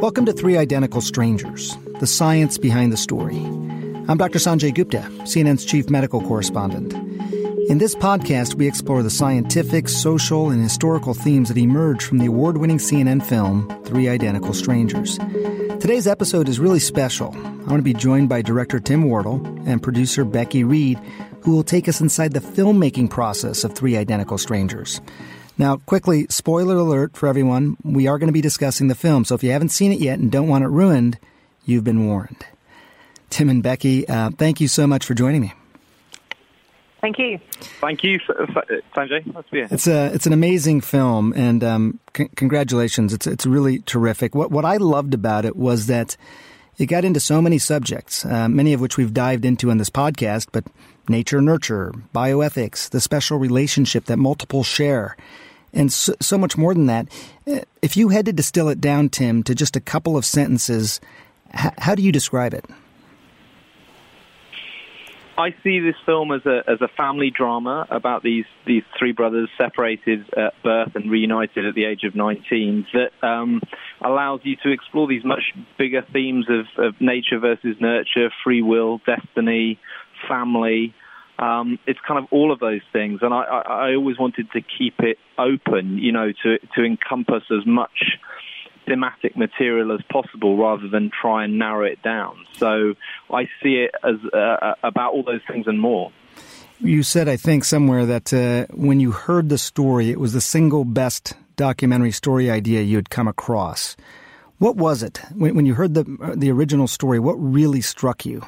Welcome to Three Identical Strangers, the science behind the story. I'm Dr. Sanjay Gupta, CNN's chief medical correspondent. In this podcast, we explore the scientific, social, and historical themes that emerge from the award winning CNN film, Three Identical Strangers. Today's episode is really special. I want to be joined by director Tim Wardle and producer Becky Read, who will take us inside the filmmaking process of Three Identical Strangers. Now, quickly, spoiler alert for everyone, we are going to be discussing the film, so if you haven't seen it yet and don't want it ruined, you've been warned. Tim and Becky, uh, thank you so much for joining me. Thank you. Thank you, Sanjay. Nice to. It's a it's an amazing film, and um, c- congratulations. It's it's really terrific. What what I loved about it was that it got into so many subjects, uh, many of which we've dived into in this podcast, but nature nurture, bioethics, the special relationship that multiple share, and so, so, much more than that. Uh, if you had to distill it down, Tim, to just a couple of sentences, how do you describe it? I see this film as a as a family drama about these these three brothers separated at birth and reunited at the age of 19 that um, allows you to explore these much bigger themes of, of nature versus nurture, free will, destiny, family, um, it's kind of all of those things, and I, I, I always wanted to keep it open, you know, to to encompass as much thematic material as possible rather than try and narrow it down. So I see it as uh, uh about all those things and more. You said, I think, somewhere that uh, when you heard the story, it was the single best documentary story idea you'd come across. What was it when, when you heard the uh, the original story? What really struck you?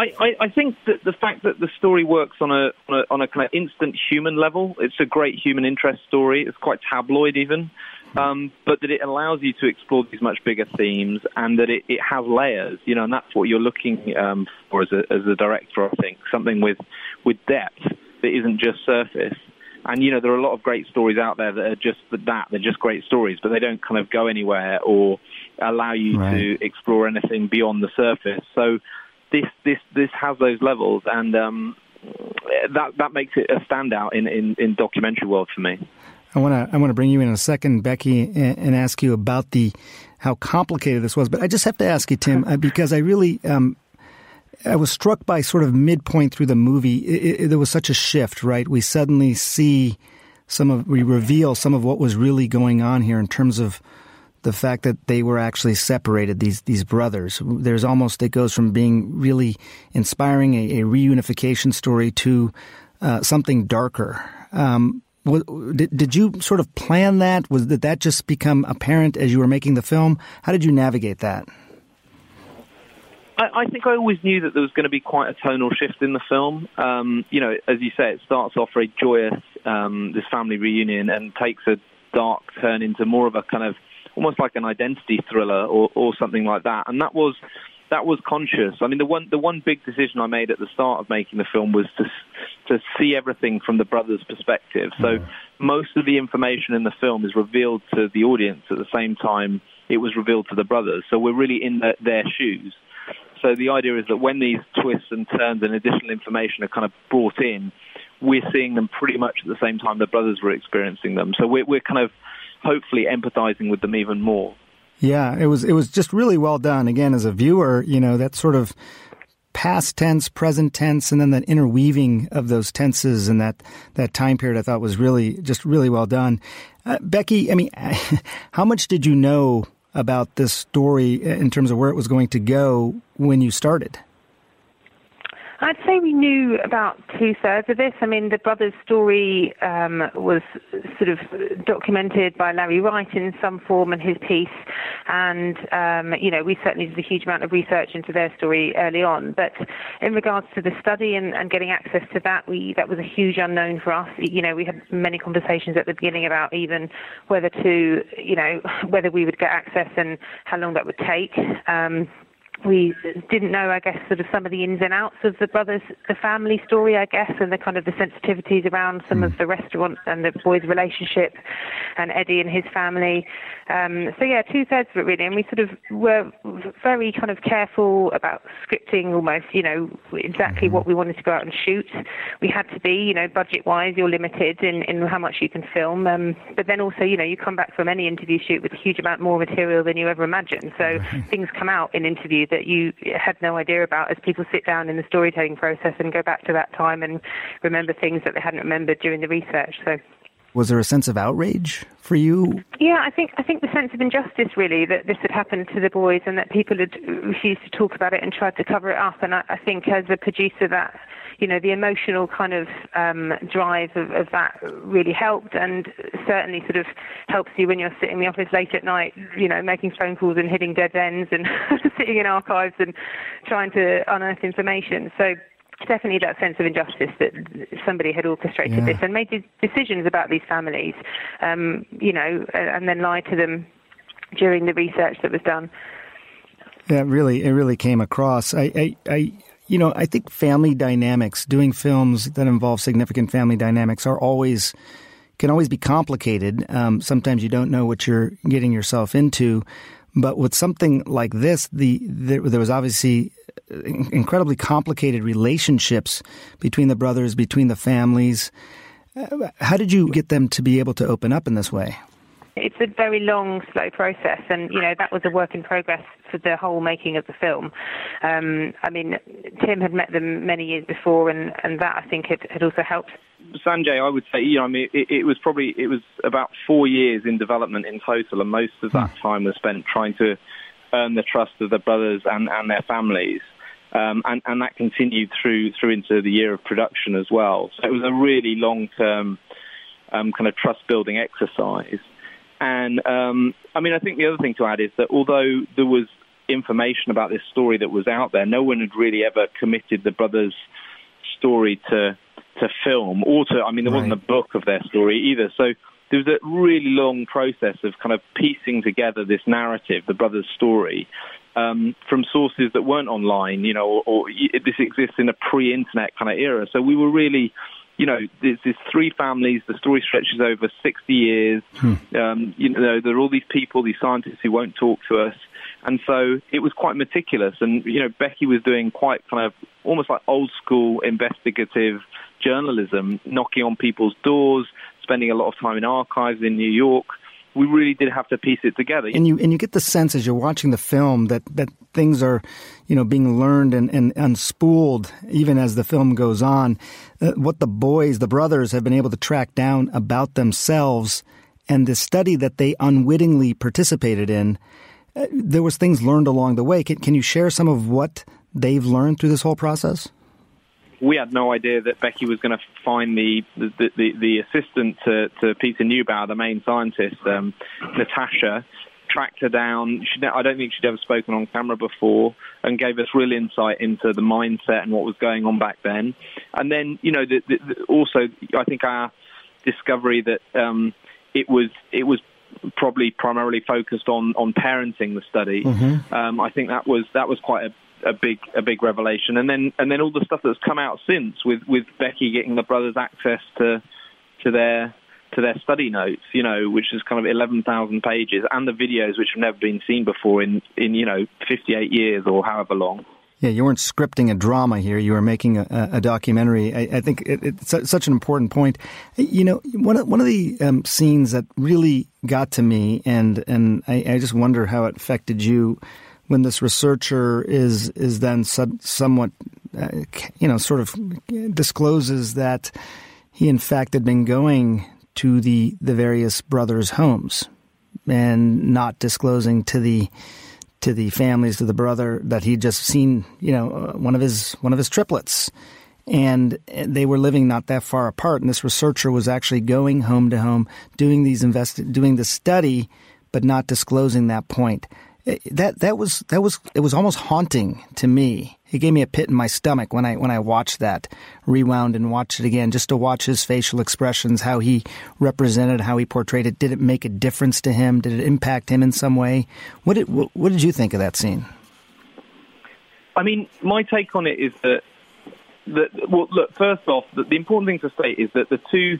I, I, I think that the fact that the story works on a, on a, on a kind of instant human level, it's a great human interest story. It's quite tabloid even, um, but that it allows you to explore these much bigger themes and that it, it has layers, you know, and that's what you're looking um, for as a, as a director. I think something with with depth that isn't just surface. And you know, there are a lot of great stories out there that are just that. They're just great stories, but they don't kind of go anywhere or allow you right. to explore anything beyond the surface. So this this this has those levels, and um, that that makes it a standout in, in, in documentary world for me. I want to I want to bring you in a second, Becky, and, and, ask you about the how complicated this was. But I just have to ask you, Tim, uh, because I really um, I was struck by sort of midpoint through the movie. It, it, there was such a shift, right? We suddenly see some of we reveal some of what was really going on here in terms of the fact that they were actually separated these these brothers. There's almost it goes from being really inspiring a, a reunification story to uh, something darker. Um, did, did you sort of plan that? Was did that just become apparent as you were making the film? How did you navigate that? I, I think I always knew that there was going to be quite a tonal shift in the film. Um, you know, as you say, it starts off very joyous, um, this family reunion, and takes a dark turn into more of a kind of almost like an identity thriller or, or something like that. And that was that was conscious. I mean, the one the one big decision I made at the start of making the film was to to see everything from the brothers' perspective. So mm. most of the information in the film is revealed to the audience at the same time it was revealed to the brothers. So we're really in the, their shoes. So the idea is that when these twists and turns and additional information are kind of brought in, we're seeing them pretty much at the same time the brothers were experiencing them. So we're, we're kind of hopefully empathizing with them even more. Yeah, it was it was just really well done. Again, as a viewer, you know that sort of past tense, present tense, and then that interweaving of those tenses and that that time period, I thought was really just really well done. Uh, Becky, I mean, how much did you know about this story in terms of where it was going to go when you started? I'd say we knew about two thirds of this. I mean, the brothers' story um, was sort of documented by Larry Wright in some form in his piece, and um, you know we certainly did a huge amount of research into their story early on. But in regards to the study and, and getting access to that, we that was a huge unknown for us. You know, we had many conversations at the beginning about even whether to, you know, whether we would get access and how long that would take. Um, we didn't know, I guess, sort of some of the ins and outs of the brothers, the family story, I guess, and the kind of the sensitivities around some mm. of the restaurants and the boys' relationship and Eddie and his family. Um, so yeah, two thirds of it really, and we sort of were very kind of careful about scripting almost, you know, exactly mm-hmm. what we wanted to go out and shoot. We had to be, you know, budget wise, you're limited in, in how much you can film, um, but then also, you know, you come back from any interview shoot with a huge amount more material than you ever imagined. So things come out in interview that you had no idea about as people sit down in the storytelling process and go back to that time and remember things that they hadn't remembered during the research. So was there a sense of outrage for you? Yeah, I think I think the sense of injustice really that this had happened to the boys and that people had refused to talk about it and tried to cover it up. And I, I think as a producer, that you know the emotional kind of um, drive of, of that really helped, and certainly sort of helps you when you're sitting in the office late at night, you know, making phone calls and hitting dead ends and sitting in archives and trying to unearth information. So definitely that sense of injustice that somebody had orchestrated yeah. this and made decisions about these families, um, you know, and then lied to them during the research that was done. Yeah, really, it really came across. I, I, I, you know, I think family dynamics, doing films that involve significant family dynamics, are always can always be complicated. Um, sometimes you don't know what you're getting yourself into. But with something like this, the there, was obviously incredibly complicated relationships between the brothers, between the families. Uh, how did you get them to be able to open up in this way? It's a very long, slow process, and you know that was a work in progress for the whole making of the film. Um, I mean, Tim had met them many years before, and, and that I think had, had also helped. Sanjay, I would say, you know, I mean, it, it was probably it was about four years in development in total, and most of that hmm. time was spent trying to earn the trust of the brothers and, and their families. Um, and, and that continued through through into the year of production as well. So it was a really long term um, kind of trust building exercise. And um, I mean, I think the other thing to add is that although there was information about this story that was out there, no one had really ever committed the brothers' story to to film or to. I mean, there right. wasn't a book of their story either. So there was a really long process of kind of piecing together this narrative, the brothers' story, um, from sources that weren't online, you know, or, or, this exists in a pre-internet kind of era. So we were really, you know, there's, there's three families. The story stretches over 60 years. Hmm. Um, you know, there are all these people, these scientists who won't talk to us. And so it was quite meticulous. And, you know, Becky was doing quite kind of almost like old school investigative journalism, knocking on people's doors, spending a lot of time in archives in New York we really did have to piece it together. And you and you get the sense as you're watching the film that, that things are, you know, being learned and, and unspooled even as the film goes on. Uh, what the boys, the brothers, have been able to track down about themselves and the study that they unwittingly participated in. Uh, there was things learned along the way. Can, can you share some of what they've learned through this whole process? We had no idea that Becky was going to find the the, the, the assistant to, to, Peter Neubauer, the main scientist, um, Natasha, tracked her down. She, I don't think she'd ever spoken on camera before, and gave us real insight into the mindset and what was going on back then. And then, you know, the, the, also I think our discovery that um, it was it was probably primarily focused on on parenting the study. Mm-hmm. Um, I think that was that was quite a a big a big revelation. And then and then all the stuff that's come out since with with Becky getting the brothers access to to their to their study notes, you know, which is kind of 11,000 pages, and the videos which have never been seen before in, in you know, 58 years or however long. Yeah, you weren't scripting a drama here. You were making a, a documentary. I, I think it, it's such an important point. You know, one of, one of the um, scenes that really got to me, and, and I, I just wonder how it affected you when this researcher is is then somewhat, uh, you know, sort of discloses that he in fact had been going to the the various brothers' homes and not disclosing to the to the families to the brother that he'd just seen, you know, uh, one of his one of his triplets, and they were living not that far apart. And this researcher was actually going home to home, doing these invest doing the study, but not disclosing that point that that was that was it was almost haunting to me. It gave me a pit in my stomach when I when I watched that, rewound and watched it again, just to watch his facial expressions, how he represented, how he portrayed it. Did it make a difference to him? Did it impact him in some way? What did what, what did you think of that scene? I mean, my take on it is that, that well, look, first off, the, the important thing to state is that the two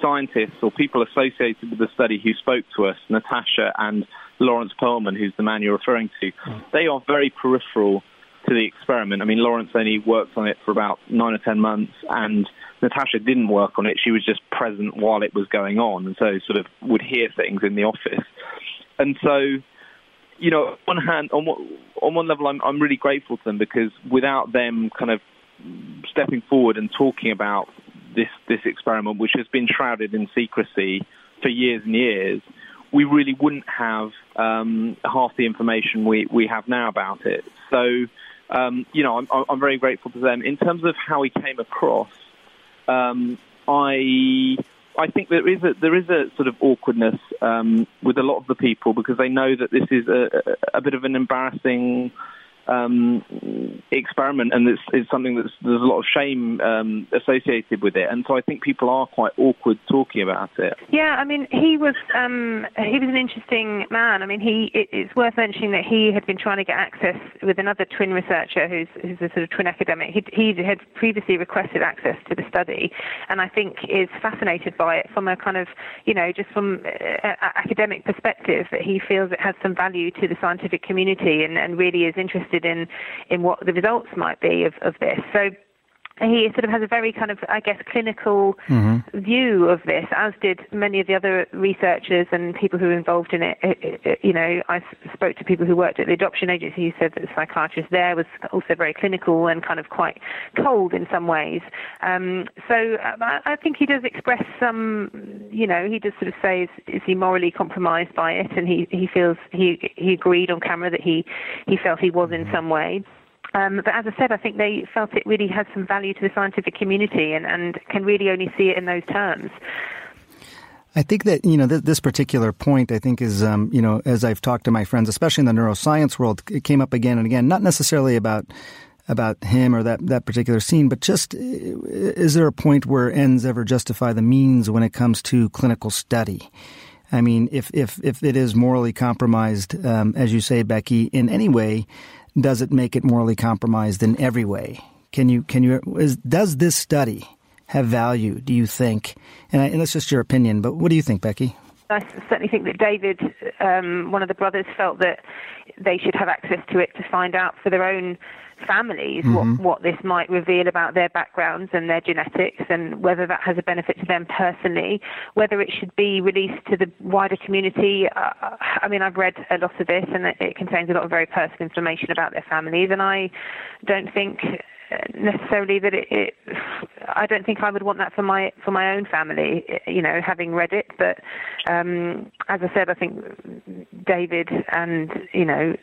scientists or people associated with the study who spoke to us, Natasha and Lawrence Perlman, who's the man you're referring to, they are very peripheral to the experiment. I mean, Lawrence only worked on it for about nine or ten months, and Natasha didn't work on it. She was just present while it was going on, and so sort of would hear things in the office. And so, you know, on one hand, on one, on one level, I'm, I'm really grateful to them because without them kind of stepping forward and talking about this this experiment, which has been shrouded in secrecy for years and years, we really wouldn't have um, half the information we, we have now about it. So, um, you know, I'm, I'm very grateful to them. In terms of how he came across, um, I I think there is a there is a sort of awkwardness um, with a lot of the people because they know that this is a, a bit of an embarrassing um, experiment, and it's, it's something that's there's a lot of shame um, associated with it, and so I think people are quite awkward talking about it. Yeah, I mean, he was um, he was an interesting man. I mean, he it, it's worth mentioning that he had been trying to get access with another twin researcher who's who's a sort of twin academic. He, had previously requested access to the study, and I think is fascinated by it from a kind of you know just from an academic perspective that he feels it has some value to the scientific community and, and really is interested interested in in what the results might be of, of this. So he sort of has a very kind of, I guess, clinical mm-hmm. view of this, as did many of the other researchers and people who were involved in it. You know, I spoke to people who worked at the adoption agency who said that the psychiatrist there was also very clinical and kind of quite cold in some ways. Um, so uh, I think he does express some, you know, he does sort of say, is, is he morally compromised by it? And he, he feels he he agreed on camera that he he felt he was in mm-hmm. some way. Um, but as I said, I think they felt it really has some value to the scientific community and, and can really only see it in those terms. I think that you know th- this particular point. I think is um, you know as I've talked to my friends, especially in the neuroscience world, it came up again and again. Not necessarily about about him or that that particular scene, but just is there a point where ends ever justify the means when it comes to clinical study? I mean, if if if it is morally compromised, um, as you say, Becky, in any way, does it make it morally compromised in every way? Can you can you is, does this study have value? Do you think? And, I, and that's just your opinion, but what do you think, Becky? I certainly think that David, um, one of the brothers, felt that they should have access to it to find out for their own families mm-hmm. what, what this might reveal about their backgrounds and their genetics and whether that has a benefit to them personally, whether it should be released to the wider community. Uh, I mean, I've read a lot of this and it, it contains a lot of very personal information about their families, and I don't think necessarily that it, it, I don't think I would want that for my for my own family. You know, having read it, but um, as I said, I think David and you know,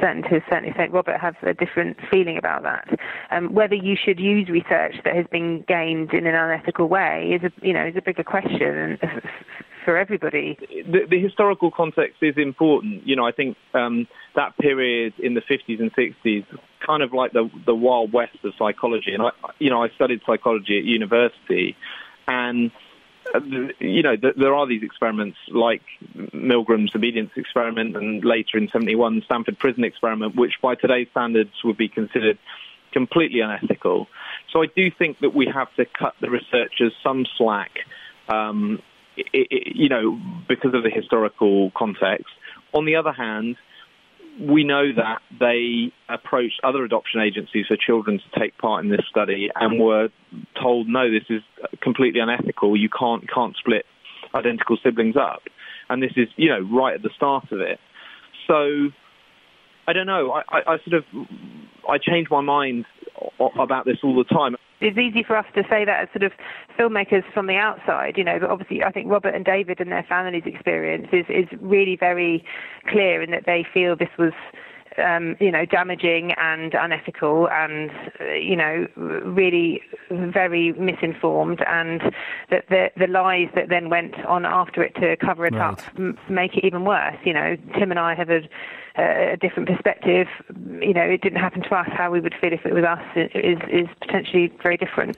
certain to certainly Saint Robert have a different feeling about that. Um, whether you should use research that has been gained in an unethical way is a you know is a bigger question for everybody. The, the historical context is important. You know, I think um, that period in the 50s and 60s, kind of like the the wild west of psychology. And I, you know, I studied psychology at university, and uh, you know, there are these experiments like Milgram's obedience experiment, and later in '71 Stanford Prison experiment, which by today's standards would be considered completely unethical. So I do think that we have to cut the researchers some slack. Um, it, it, you know, because of the historical context. On the other hand, we know that they approached other adoption agencies for children to take part in this study and were told, no, this is completely unethical. You can't can't split identical siblings up, and this is you know right at the start of it. So I don't know. I, I, I sort of I change my mind about this all the time it's easy for us to say that as sort of filmmakers from the outside, you know, but obviously I think Robert and David and their families' experience is, is really very clear in that they feel this was um, you know, damaging and unethical and, you know, really very misinformed and that the, the lies that then went on after it to cover it right. up m- make it even worse. You know, Tim and I have a, a, different perspective. You know, it didn't happen to us. How we would feel if it was us is, is potentially very different.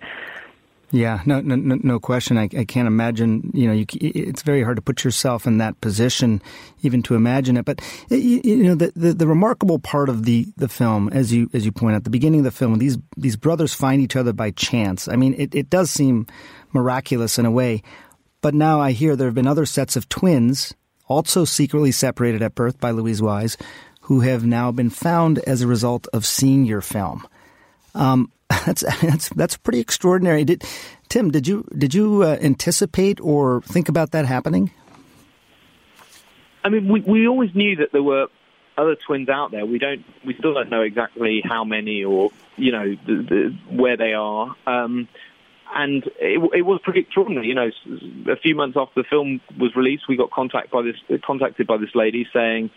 Yeah, no, no, no question. I, I can't imagine. You know, you, it's very hard to put yourself in that position, even to imagine it. But you, you know, the, the, the remarkable part of the the film, as you as you point out, the beginning of the film, these these brothers find each other by chance. I mean, it, it does seem miraculous in a way. But now I hear there have been other sets of twins, also secretly separated at birth by Louise Wise, who have now been found as a result of seeing your film. Um, that's that's that's pretty extraordinary. Did Tim? Did you did you uh, anticipate or think about that happening? I mean, we we always knew that there were other twins out there. We don't we still don't know exactly how many or you know the, the, where they are. Um, and it, it, was pretty extraordinary. You know, a few months after the film was released, we got contacted by this contacted by this lady saying,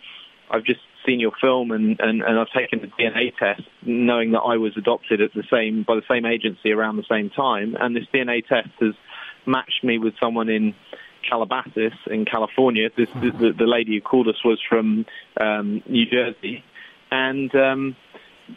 "I've just seen your film and, and, and I've taken the DNA test, knowing that I was adopted at the same by the same agency around the same time, and this DNA test has matched me with someone in Calabasas in California. This the, the lady who called us was from um, New Jersey, and um,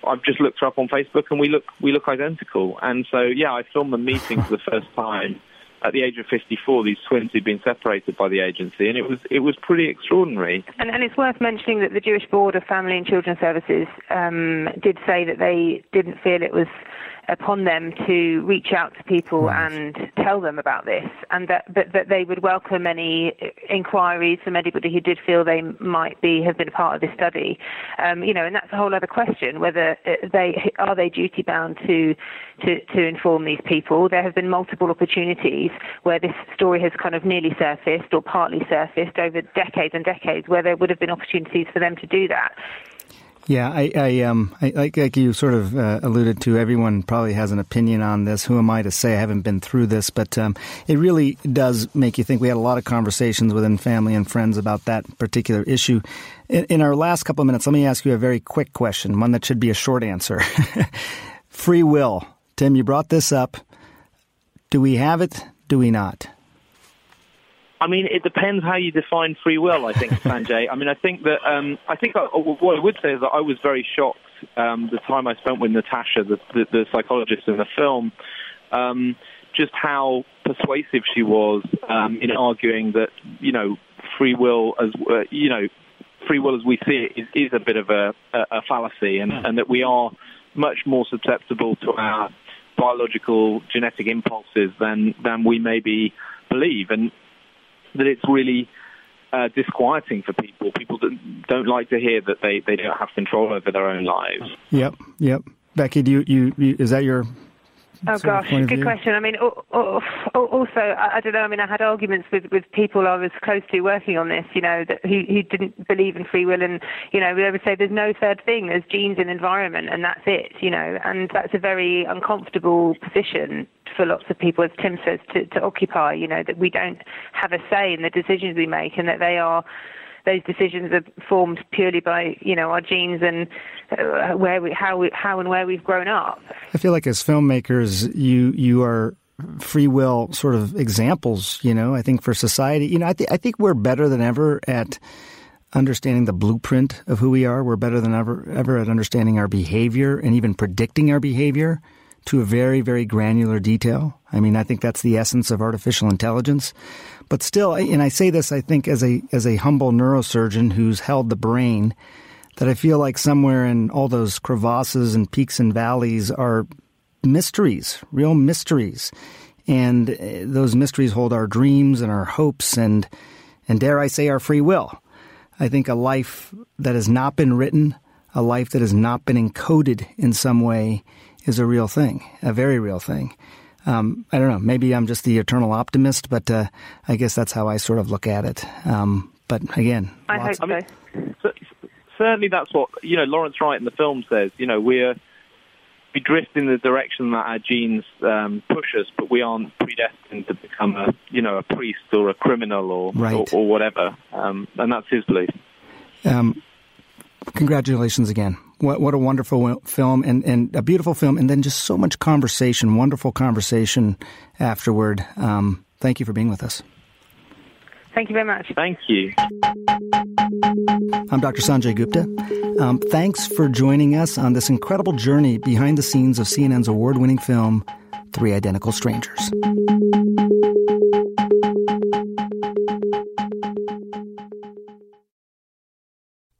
I've just looked her up on Facebook, and we look we look identical. And so yeah, I filmed the meeting for the first time at the age of 54, these twins had been separated by the agency, and it was it was pretty extraordinary. And, and it's worth mentioning that the Jewish Board of Family and Children Services um, did say that they didn't feel it was upon them to reach out to people right. and tell them about this, and that, that, that they would welcome any inquiries from anybody who did feel they might be have been a part of this study. Um, you know, and that's a whole other question: whether uh, they are they duty bound to, to to inform these people. There have been multiple opportunities where this story has kind of nearly surfaced or partly surfaced over decades and decades, where there would have been opportunities for them to do that. Yeah, I, I um, I, like, like you sort of uh, alluded to, everyone probably has an opinion on this. Who am I to say? I haven't been through this, but um, it really does make you think. We had a lot of conversations within family and friends about that particular issue. In, in our last couple of minutes, let me ask you a very quick question, one that should be a short answer. Free will, Tim. You brought this up. Do we have it? Do we not? I mean, it depends how you define free will. I think, Sanjay. I mean, I think that um, I think I, what I would say is that I was very shocked um, the time I spent with Natasha, the, the, the psychologist in the film, um, just how persuasive she was um, in arguing that you know free will as uh, you know free will as we see it is, is a bit of a, a, a fallacy, and, and that we are much more susceptible to our biological genetic impulses than than we maybe believe. And that it's really uh, disquieting for people. People don't like to hear that they, they don't have control over their own lives. Yep, yep. Becky, do you, you, you is that your Oh gosh, good question. I mean, also, I, don't know. I mean, I had arguments with, with people I was close to working on this, you know, that who, who didn't believe in free will, and you know, they would say there's no third thing. There's genes and environment, and that's it, you know, and that's a very uncomfortable position for lots of people, as Tim says, to, to occupy. You know, that we don't have a say in the decisions we make, and that they are those decisions are formed purely by you know our genes and uh, where we how we how and where we've grown up. I feel like as filmmakers, you you are free will sort of examples. You know, I think for society, you know, I, th- I think we're better than ever at understanding the blueprint of who we are. We're better than ever ever at understanding our behavior and even predicting our behavior to a very, very granular detail. I mean, I think that's the essence of artificial intelligence. But still, and I say this, I think, as a as a humble neurosurgeon who's held the brain, that I feel like somewhere in all those crevasses and peaks and valleys are mysteries, real mysteries, and uh, those mysteries hold our dreams and our hopes and and dare I say our free will. I think a life that has not been written, a life that has not been encoded in some way, is a real thing, a very real thing um, I don't know. Maybe I'm just the eternal optimist, but uh, I guess that's how I sort of look at it. Um, but again, I hope so. I mean, certainly, that's what you know. Lawrence Wright in the film says. You know, we're we drift in the direction that our genes um, push us, but we aren't predestined to become a you know a priest or a criminal or right. or, or, whatever. Um, and that's his belief. Um, congratulations again. What, what a wonderful film and, and a beautiful film, and then just so much conversation, wonderful conversation afterward. Um, thank you for being with us. Thank you very much. Thank you. I'm Dr. Sanjay Gupta. Um, thanks for joining us on this incredible journey behind the scenes of CNN's award winning film, three identical strangers.